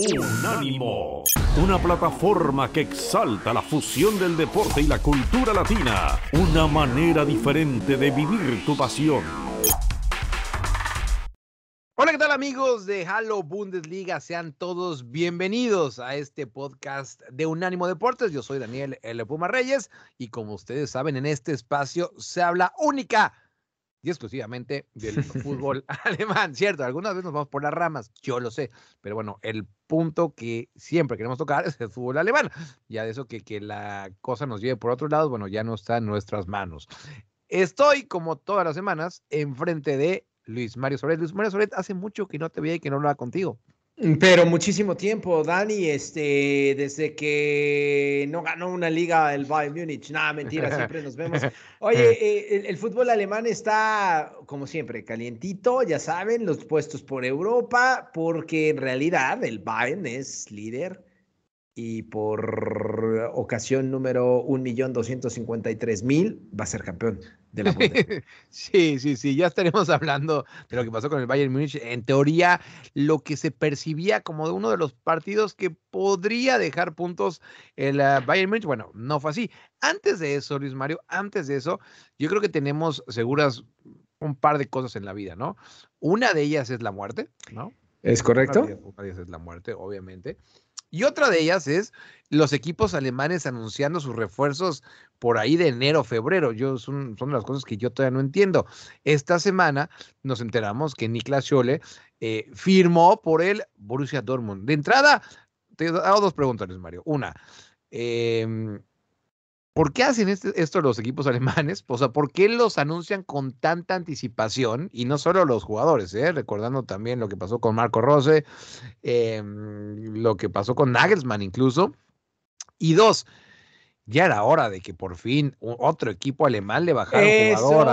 Unánimo, una plataforma que exalta la fusión del deporte y la cultura latina, una manera diferente de vivir tu pasión. Hola, ¿qué tal amigos de Halo Bundesliga? Sean todos bienvenidos a este podcast de Unánimo Deportes. Yo soy Daniel L. Puma Reyes y como ustedes saben, en este espacio se habla única y exclusivamente del fútbol alemán, ¿cierto? Algunas veces nos vamos por las ramas, yo lo sé, pero bueno, el punto que siempre queremos tocar es el fútbol alemán. Ya de eso que, que la cosa nos lleve por otro lado, bueno, ya no está en nuestras manos. Estoy, como todas las semanas, enfrente de Luis Mario Soret. Luis Mario Soret, hace mucho que no te veía y que no hablaba contigo. Pero muchísimo tiempo, Dani, este, desde que no ganó una liga el Bayern Múnich. Nada, mentira, siempre nos vemos. Oye, eh, el, el, fútbol alemán está, como siempre, calientito, ya saben, los puestos por Europa, porque en realidad el Bayern es líder y por ocasión número 1.253.000 va a ser campeón de la Bundesliga. sí, sí, sí, ya estaremos hablando de lo que pasó con el Bayern Múnich. En teoría, lo que se percibía como de uno de los partidos que podría dejar puntos el uh, Bayern Múnich, bueno, no fue así. Antes de eso, Luis Mario, antes de eso, yo creo que tenemos seguras un par de cosas en la vida, ¿no? Una de ellas es la muerte, ¿no? ¿Es correcto? Una de ellas es la muerte, obviamente. Y otra de ellas es los equipos alemanes anunciando sus refuerzos por ahí de enero, febrero. Yo, son, son las cosas que yo todavía no entiendo. Esta semana nos enteramos que Niklas Scholle eh, firmó por el Borussia Dortmund. De entrada, te hago dos preguntas, Mario. Una, eh, ¿Por qué hacen este, esto los equipos alemanes? O sea, ¿por qué los anuncian con tanta anticipación? Y no solo los jugadores, ¿eh? recordando también lo que pasó con Marco Rose, eh, lo que pasó con Nagelsmann incluso. Y dos, ya era hora de que por fin otro equipo alemán le bajara un jugador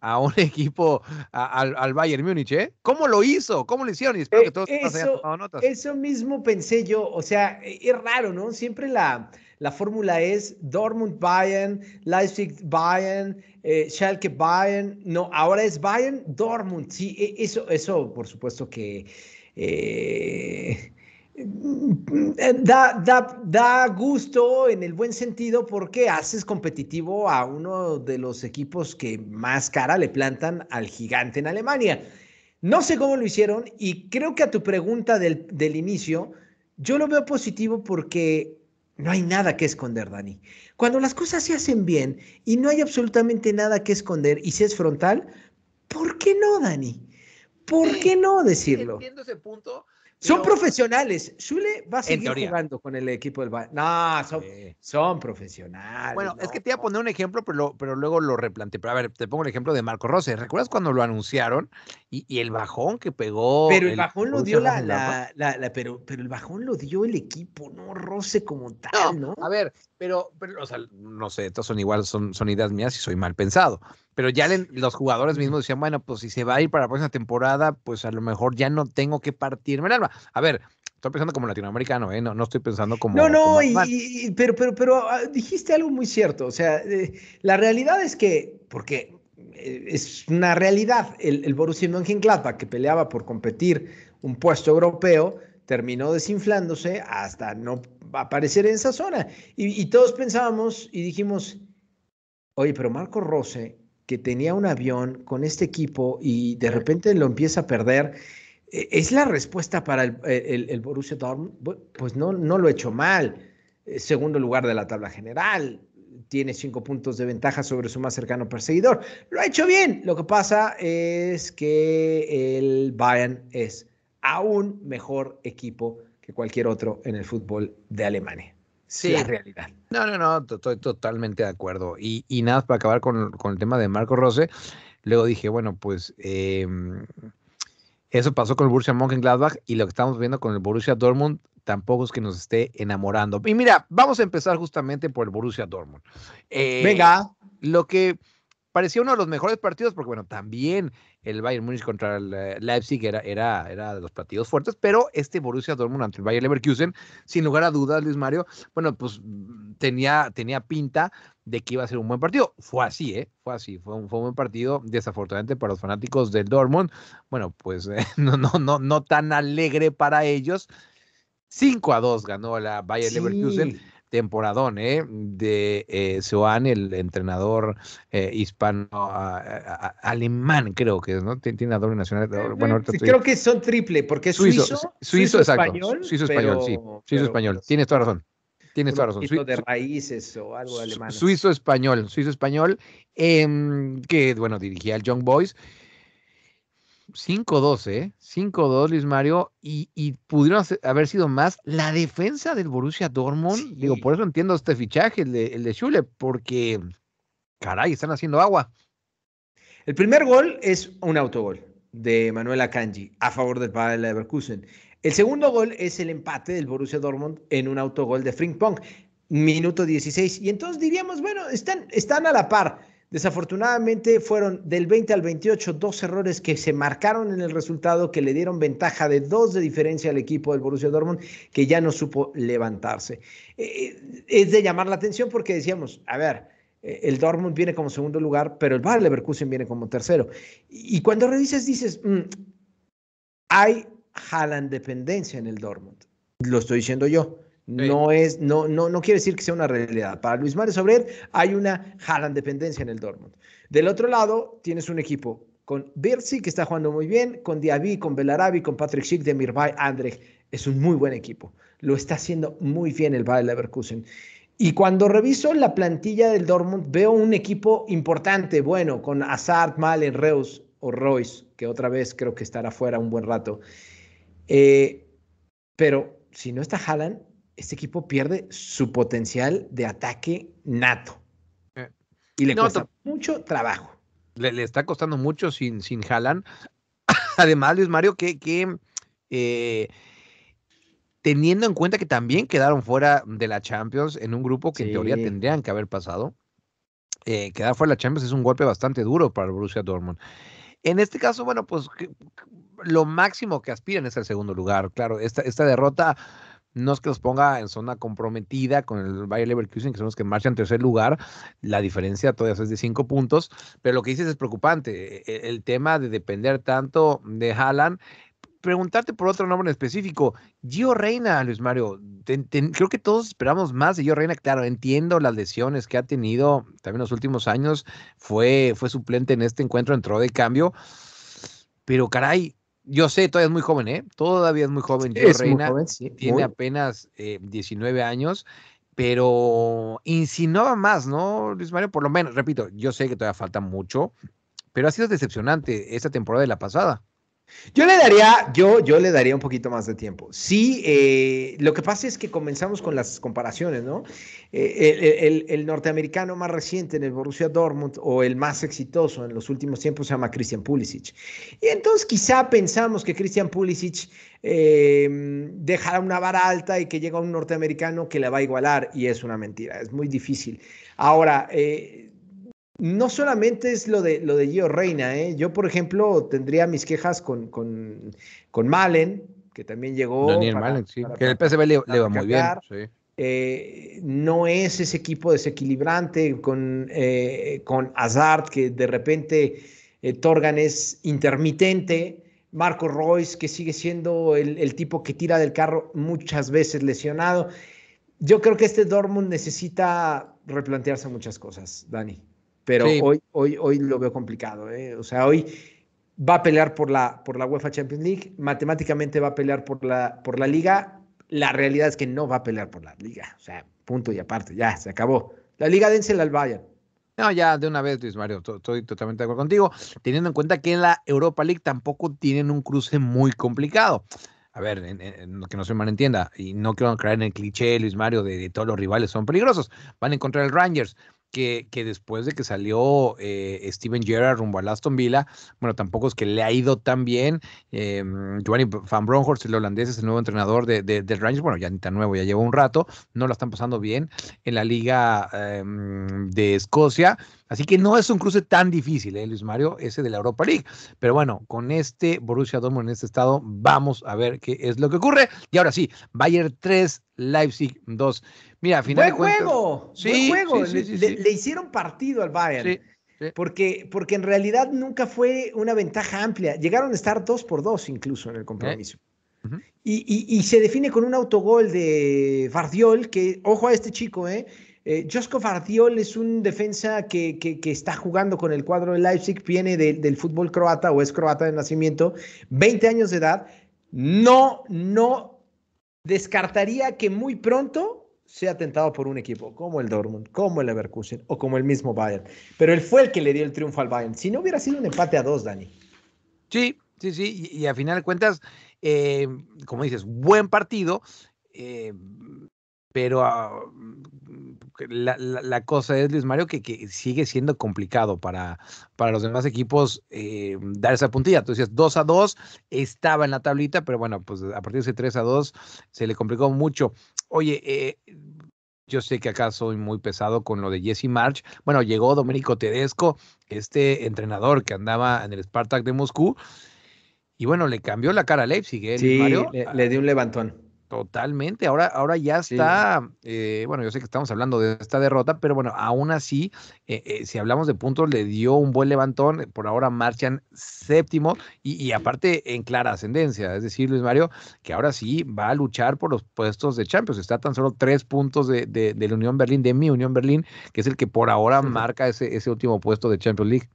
a, a, un equipo, a, al, al, Bayern Múnich, ¿eh? ¿Cómo lo hizo? ¿Cómo lo hicieron? Y espero que todos eh, eso, hayan tomado notas. Eso mismo pensé yo, o sea, es raro, ¿no? Siempre la la fórmula es Dortmund Bayern, Leipzig Bayern, eh, Schalke Bayern. No, ahora es Bayern Dortmund. Sí, eso, eso por supuesto que eh, da, da, da, gusto en el buen sentido porque haces competitivo a uno de los equipos que más cara le plantan al gigante en Alemania. No sé cómo lo hicieron y creo que a tu pregunta del, del inicio, yo lo veo positivo porque no hay nada que esconder, Dani. Cuando las cosas se hacen bien y no hay absolutamente nada que esconder y se es frontal, ¿por qué no, Dani? ¿Por qué no decirlo? Entiendo ese punto. Son profesionales. Zule va a seguir jugando con el equipo del Bayern. No, son, sí. son profesionales. Bueno, no, es que te iba a poner un ejemplo, pero, lo, pero luego lo replanteé. Pero a ver, te pongo el ejemplo de Marco Rose. ¿Recuerdas cuando lo anunciaron y, y el bajón que pegó? Pero el, el bajón lo dio la, la, la, la, pero, pero el bajón lo dio el equipo, no Rose como tal, ¿no? ¿no? A ver, pero, pero, o sea, no sé, estos son igual, son, son ideas mías y soy mal pensado. Pero ya le, los jugadores mismos decían, bueno, pues si se va a ir para la próxima temporada, pues a lo mejor ya no tengo que partirme el alma. A ver, estoy pensando como latinoamericano, ¿eh? no, no estoy pensando como. No, no, como y, y, pero, pero, pero uh, dijiste algo muy cierto. O sea, eh, la realidad es que, porque eh, es una realidad, el, el Borussia Mönchengladbach, que peleaba por competir un puesto europeo, terminó desinflándose hasta no aparecer en esa zona. Y, y todos pensábamos y dijimos, oye, pero Marco Rose que tenía un avión con este equipo y de repente lo empieza a perder. ¿Es la respuesta para el, el Borussia Dortmund? Pues no, no lo he hecho mal. Segundo lugar de la tabla general. Tiene cinco puntos de ventaja sobre su más cercano perseguidor. Lo ha hecho bien. Lo que pasa es que el Bayern es aún mejor equipo que cualquier otro en el fútbol de Alemania. Sí, la realidad. No, no, no, estoy totalmente de acuerdo. Y, y nada, para acabar con, con, el tema de Marco Rose, luego dije, bueno, pues eh, eso pasó con el Borussia Mönchengladbach y lo que estamos viendo con el Borussia Dortmund tampoco es que nos esté enamorando. Y mira, vamos a empezar justamente por el Borussia Dortmund. Eh, Venga. Lo que parecía uno de los mejores partidos, porque bueno, también el Bayern Múnich contra el Leipzig era, era, era de los partidos fuertes, pero este Borussia Dortmund ante el Bayern Leverkusen, sin lugar a dudas, Luis Mario, bueno, pues tenía, tenía pinta de que iba a ser un buen partido. Fue así, ¿eh? Fue así, fue un, fue un buen partido, desafortunadamente para los fanáticos del Dortmund, bueno, pues eh, no, no, no, no tan alegre para ellos, 5 a 2 ganó la Bayer Leverkusen temporadón ¿eh? de eh, Seoane, el entrenador eh, hispano alemán, creo que es, ¿no? Tiene una doble nacionalidad. Bueno, creo que son triple, porque es suizo. Suizo, suizo, exacto. Español, suizo español, sí. Suizo español. Tienes toda razón. Tienes toda razón. Suizo de raíces o algo alemán. Suizo español, suizo español, em, que bueno, dirigía al Young Boys 5-2, ¿eh? 5-2, Luis Mario, y, y pudieron haber sido más. La defensa del Borussia Dortmund, digo, por eso entiendo este fichaje, el de, el de Schule, porque, caray, están haciendo agua. El primer gol es un autogol de Manuel Akanji a favor del Bayer Leverkusen. El segundo gol es el empate del Borussia Dortmund en un autogol de Frimpong, minuto 16. Y entonces diríamos, bueno, están, están a la par. Desafortunadamente fueron del 20 al 28 dos errores que se marcaron en el resultado que le dieron ventaja de dos de diferencia al equipo del Borussia Dortmund que ya no supo levantarse. Eh, es de llamar la atención porque decíamos, a ver, eh, el Dortmund viene como segundo lugar, pero el Bayer Leverkusen viene como tercero. Y cuando revisas dices, mm, hay Haaland dependencia en el Dortmund. Lo estoy diciendo yo. No es, no, no, no quiere decir que sea una realidad. Para Luis Mario Sobrer hay una Haaland dependencia en el Dortmund. Del otro lado, tienes un equipo con Birsi, que está jugando muy bien, con Diaby, con Belarabi, con Patrick Schick, Demirbay, Andrej. Es un muy buen equipo. Lo está haciendo muy bien el Bayer Leverkusen. Y cuando reviso la plantilla del Dortmund, veo un equipo importante, bueno, con Hazard, Malen, Reus o Royce, que otra vez creo que estará fuera un buen rato. Eh, pero si no está Haaland, este equipo pierde su potencial de ataque nato. Eh, y le cuesta mucho trabajo. Le, está costando mucho sin, sin Haaland. Además, Luis Mario, que, que eh, teniendo en cuenta que también quedaron fuera de la Champions en un grupo que en teoría tendrían que haber pasado, eh, quedar fuera de la Champions es un golpe bastante duro para el Borussia Dortmund. En este caso, bueno, pues lo máximo que aspiran es el segundo lugar. Claro, esta, esta derrota no es que los ponga en zona comprometida con el Bayer Leverkusen, que son los que marchan en tercer lugar. La diferencia todavía es de cinco puntos, pero lo que dices es preocupante. E, el, tema de depender tanto de Haaland. Preguntarte por otro nombre específico, Gio Reina, Luis Mario. creo que todos esperamos más de Gio Reina. Claro, entiendo las lesiones que ha tenido también los últimos años. Fue, fue suplente en este encuentro, entró de cambio. Pero caray, yo sé, todavía es muy joven, ¿eh? Todavía es muy joven. Reina tiene apenas 19 eh, años, pero insinuaba más, ¿no, Luis Mario? Por lo menos, repito, yo sé que todavía falta mucho, pero ha sido decepcionante esta temporada de la pasada. Yo le daría, yo, yo le daría un poquito más de tiempo. Sí, eh, lo que pasa es que comenzamos con las comparaciones, ¿no? Eh, el, norteamericano más reciente en el Borussia Dortmund o el más exitoso en los últimos tiempos se llama Christian Pulisic. Y entonces quizá pensamos que Christian Pulisic eh, dejará una vara alta y que llega un norteamericano que le va a igualar y es una mentira, es muy difícil. Ahora, no solamente es lo de, lo de Gio Reina, ¿eh? yo por ejemplo tendría mis quejas con, con, con Malen, que también llegó. Daniel Malen, sí, que el PSV le, va muy bien. Eh, no es ese equipo desequilibrante con, eh, con Hazard, que de repente eh, Torgan es intermitente. Marco Royce, que sigue siendo el, el, tipo que tira del carro muchas veces lesionado. Yo creo que este Dortmund necesita replantearse muchas cosas, Dani pero hoy, hoy, hoy lo veo complicado. ¿eh? O sea, hoy va a pelear por la, por la UEFA Champions League, matemáticamente va a pelear por la, por la liga. La realidad es que no va a pelear por la liga. O sea, punto y aparte, ya, se acabó. La liga dénsela al Bayern. No, ya de una vez, Luis Mario, estoy totalmente de acuerdo contigo, teniendo en cuenta que en la Europa League tampoco tienen un cruce muy complicado. A ver, que no se malentienda, y no quiero creer en el cliché, Luis Mario, de, de, todos los rivales son peligrosos. Van a encontrar el Rangers, que, después de que salió eh, Steven Gerrard rumbo al Aston Villa, bueno, tampoco es que le ha ido tan bien. Eh, Giovanni Van Bronckhorst, el holandés, es el nuevo entrenador de, de, Rangers, bueno, ya ni tan nuevo, ya lleva un rato, no lo están pasando bien en la Liga em, de Escocia. Así que no es un cruce tan difícil, ¿eh, Luis Mario, ese de la Europa League. Pero bueno, con este Borussia Dortmund en este estado, vamos a ver qué es lo que ocurre. Y ahora sí, Bayern 3, Leipzig 2. Mira, final buen juego, sí, buen juego. le, hicieron partido al Bayern. Porque, porque en realidad nunca fue una ventaja amplia. Llegaron a estar dos por dos incluso en el compromiso. y, se define con un autogol de Vardiol, que, ojo a este chico, ¿eh? eh Josko Vardiol es un defensa que, que, está jugando con el cuadro de Leipzig, viene del fútbol croata o es croata de nacimiento, 20 años de edad. No, no descartaría que muy pronto sea tentado por un equipo como el Dortmund, como el Leverkusen o como el mismo Bayern. Pero él fue el que le dio el triunfo al Bayern. Si no hubiera sido un empate a dos, Dani. Sí, sí, sí. Y, a final de cuentas, eh, como dices, buen partido. Eh, pero ah, la, cosa es, Luis Mario, que, que, sigue siendo complicado para, para los demás equipos eh, dar esa puntilla. Entonces, 2 a 2 estaba en la tablita, pero bueno, pues a partir de ese 3 a 2 se le complicó mucho. Oye, eh, yo sé que acá soy muy pesado con lo de Jesse March. Bueno, llegó Domenico Tedesco, este entrenador que andaba en el Spartak de Moscú, y bueno, le cambió la cara a Leipzig, ¿eh, sí, Mario? le dio un levantón. Totalmente, ahora, ahora ya está, eh, bueno, yo sé que estamos hablando de esta derrota, pero bueno, aún así, eh, eh, si hablamos de puntos, le dio un buen levantón, por ahora marchan séptimo y, aparte en clara ascendencia, es decir, Luis Mario, que ahora sí va a luchar por los puestos de Champions, está tan solo tres puntos de, de, la Unión Berlín, de mi Unión Berlín, que es el que por ahora marca ese, ese último puesto de Champions League.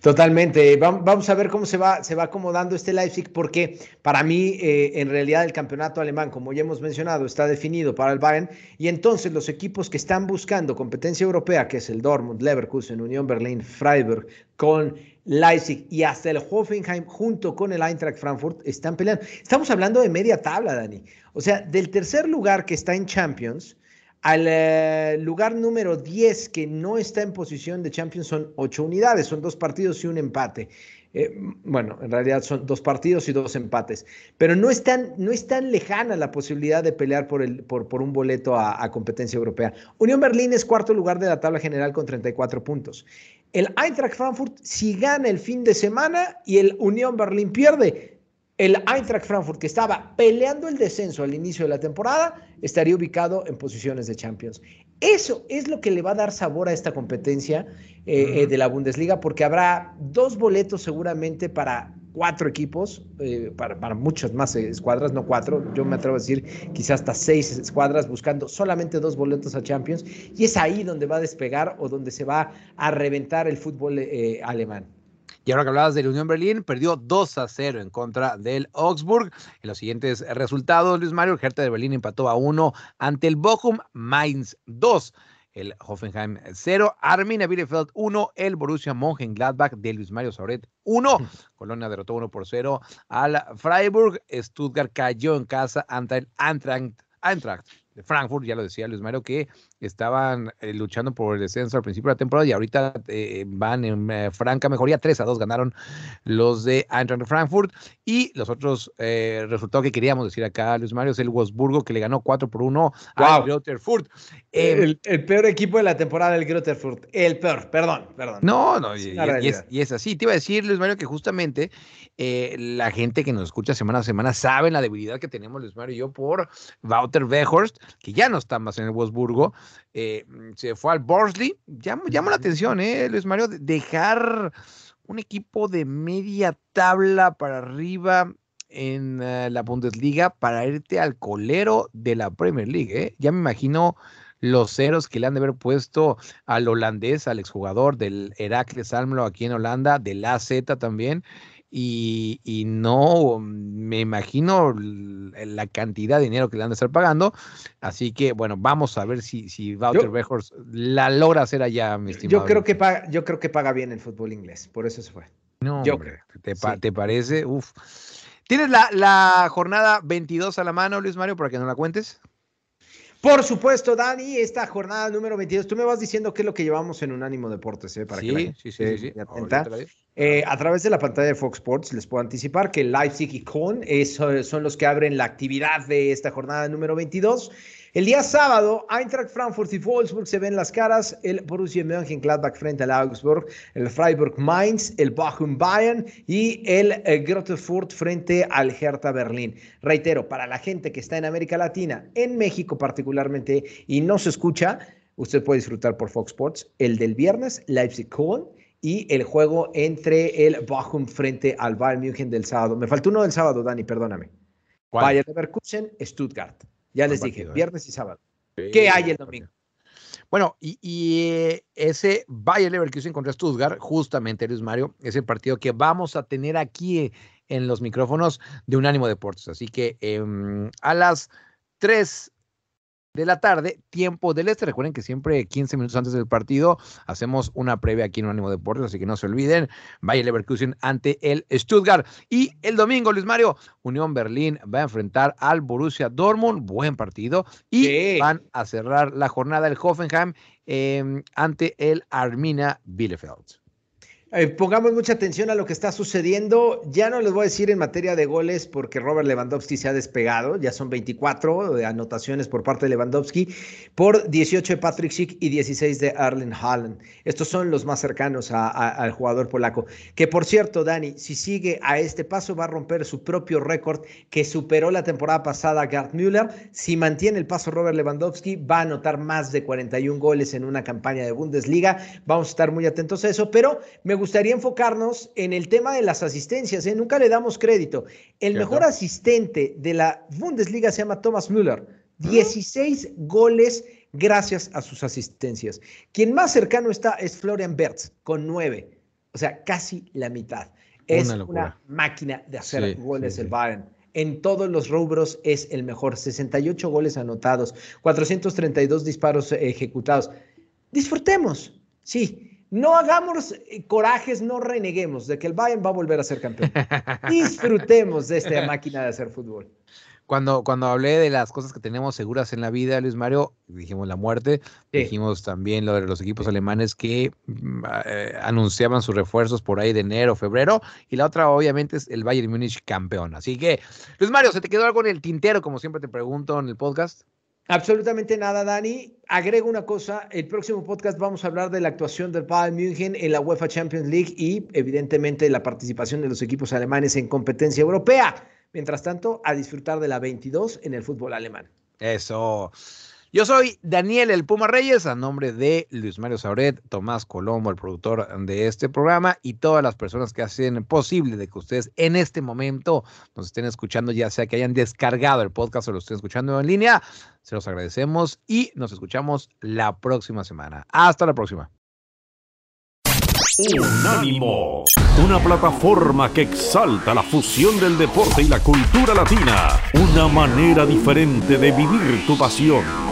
Totalmente. Vamos a ver cómo se va, se va acomodando este Leipzig, porque para mí, eh, en realidad, el campeonato alemán, como ya hemos mencionado, está definido para el Bayern. Y entonces, los equipos que están buscando competencia europea, que es el Dortmund, Leverkusen, Unión Berlín, Freiburg, con Leipzig y hasta el Hoffenheim, junto con el Eintracht Frankfurt, están peleando. Estamos hablando de media tabla, Dani. O sea, del tercer lugar que está en Champions al eh, lugar número 10 que no está en posición de Champions son ocho unidades, son dos partidos y un empate. Eh, bueno, en realidad son dos partidos y dos empates, pero no es tan, no es tan lejana la posibilidad de pelear por, el, por, por un boleto a, a, competencia europea. Unión Berlín es cuarto lugar de la tabla general con 34 puntos. El Eintracht Frankfurt, si gana el fin de semana y el Unión Berlín pierde, el Eintracht Frankfurt, que estaba peleando el descenso al inicio de la temporada, estaría ubicado en posiciones de Champions. Eso es lo que le va a dar sabor a esta competencia eh, eh, de la Bundesliga, porque habrá dos boletos seguramente para cuatro equipos, eh, para, para, muchas más escuadras, no cuatro, yo me atrevo a decir quizás hasta seis escuadras buscando solamente dos boletos a Champions, y es ahí donde va a despegar o donde se va a reventar el fútbol alemán. Y ahora que hablabas de la Unión Berlín, perdió 2 a 0 en contra del Augsburg. En los siguientes resultados, Luis Mario, el Hertha de Berlín empató a 1 ante el Bochum, Mainz 2 el Hoffenheim 0, Arminia Bielefeld 1, el Borussia Mönchengladbach de Luis Mario Sauret 1, Colonia derrotó 1 por 0 al Freiburg, Stuttgart cayó en casa ante el Eintracht de Frankfurt, ya lo decía Luis Mario, que estaban eh, luchando por el descenso al principio de la temporada y ahorita eh, van en eh, franca mejoría. 3 a 2 ganaron los de Eintracht de Frankfurt. Y los otros resultados que queríamos decir acá, Luis Mario, es el Wolfsburgo que le ganó 4 por 1 al Grotterfurt. Em, el, peor equipo de la temporada del Grotterfurt. El peor, perdón, perdón. No, no, y, es, y, es, así. Te iba a decir, Luis Mario, que justamente la gente que nos escucha semana a semana sabe la debilidad que tenemos, Luis Mario y yo, por Wouter Weghorst, que ya no está más en el Wolfsburgo. Eh, mm, se fue al Borsley. Llama, llama la atención, ¿eh, Luis Mario? Dejar un equipo de media tabla para arriba en eh, la Bundesliga para irte al colero de la Premier League. ¿eh? Ya me imagino los ceros que le han de haber puesto al holandés, al exjugador del Heracles Almelo aquí en Holanda, del AZ también, y, no me imagino la cantidad de dinero que le han de estar pagando. Así que, bueno, vamos a ver si, si Wouter la logra hacer allá, mi estimado. Yo creo, que paga, yo creo que paga bien el fútbol inglés, por eso se fue. No, yo creo. ¿Te, ¿Te, parece? Uf. ¿Tienes la, la jornada 22 a la mano, Luis Mario, para que nos la cuentes? Por supuesto, Dani, esta jornada número 22, tú me vas diciendo qué es lo que llevamos en Unánimo Deportes, ¿eh? Para sí, que sí, sí, sí, eh, a través de la pantalla de Fox Sports les puedo anticipar que Leipzig y Kohn son los que abren la actividad de esta jornada número 22. El día sábado, Eintracht Frankfurt y Wolfsburg se ven las caras, el Borussia Mönchengladbach frente al Augsburg, el Freiburg Mainz, el Bochum Bayern y el eh, frente al Hertha Berlín. Reitero, para la gente que está en América Latina, en México particularmente, y no se escucha, usted puede disfrutar por Fox Sports el del viernes, Leipzig Kohn y el juego entre el Bochum frente al Bayern München del sábado. Me faltó uno del sábado, Dani, perdóname. Bayern Leverkusen, Stuttgart. Ya les dije, ¿eh? viernes y sábado. ¿Qué hay el domingo? Bueno, y, eh, ese Bayern Leverkusen contra Stuttgart, justamente, Luis Mario, es el partido que vamos a tener aquí en los micrófonos de Unánimo Deportes. Así que em, a las 3 de la tarde, tiempo del este. Recuerden que siempre 15 minutos antes del partido hacemos una previa aquí en Unánimo Deportes, así que no se olviden. Bayer Leverkusen ante el Stuttgart. Y el domingo, Luis Mario, Unión Berlín va a enfrentar al Borussia Dortmund. Buen partido. Y van a cerrar la jornada el Hoffenheim em, ante el Armina Bielefeld. Eh, pongamos mucha atención a lo que está sucediendo. Ya no les voy a decir en materia de goles porque Robert Lewandowski se ha despegado. Ya son 24 de anotaciones por parte de Lewandowski por 18 de Patrick Schick y 16 de Arlen Haaland. Estos son los más cercanos al jugador polaco. Que por cierto, Dani, si sigue a este paso va a romper su propio récord que superó la temporada pasada Gerd Müller. Si mantiene el paso Robert Lewandowski va a anotar más de 41 goles en una campaña de Bundesliga. Vamos a estar muy atentos a eso, pero me gustaría enfocarnos en el tema de las asistencias. ¿eh? Nunca le damos crédito. El mejor asistente de la Bundesliga se llama Thomas Müller. 16 goles gracias a sus asistencias. Quien más cercano está es Florian Bertz con 9. O sea, casi la mitad. Es una, máquina de hacer goles el Bayern en todos los rubros es el mejor. 68 goles anotados, 432 disparos ejecutados. Disfrutemos, sí, no hagamos eh, corajes, no reneguemos de que el Bayern va a volver a ser campeón. Disfrutemos de esta máquina de hacer fútbol. Cuando, cuando hablé de las cosas que tenemos seguras en la vida, Luis Mario, dijimos la muerte, dijimos también lo de los equipos alemanes que mm, eh, anunciaban sus refuerzos por ahí de enero, febrero, y la otra obviamente es el Bayern Múnich campeón. Así que, Luis Mario, ¿se te quedó algo en el tintero, como siempre te pregunto en el podcast? Absolutamente nada, Dani. Agrego una cosa, el próximo podcast vamos a hablar de la actuación del Bayern München en la UEFA Champions League y evidentemente la participación de los equipos alemanes en competencia europea. Mientras tanto, a disfrutar de la 22 en el fútbol alemán. Eso. Yo soy Daniel El Puma Reyes, a nombre de Luis Mario Sauret, Tomás Colombo, el productor de este programa, y todas las personas que hacen posible de que ustedes en este momento nos estén escuchando, ya sea que hayan descargado el podcast o lo estén escuchando en línea. Se los agradecemos y nos escuchamos la próxima semana. Hasta la próxima. Unánimo, una plataforma que exalta la fusión del deporte y la cultura latina, una manera diferente de vivir tu pasión.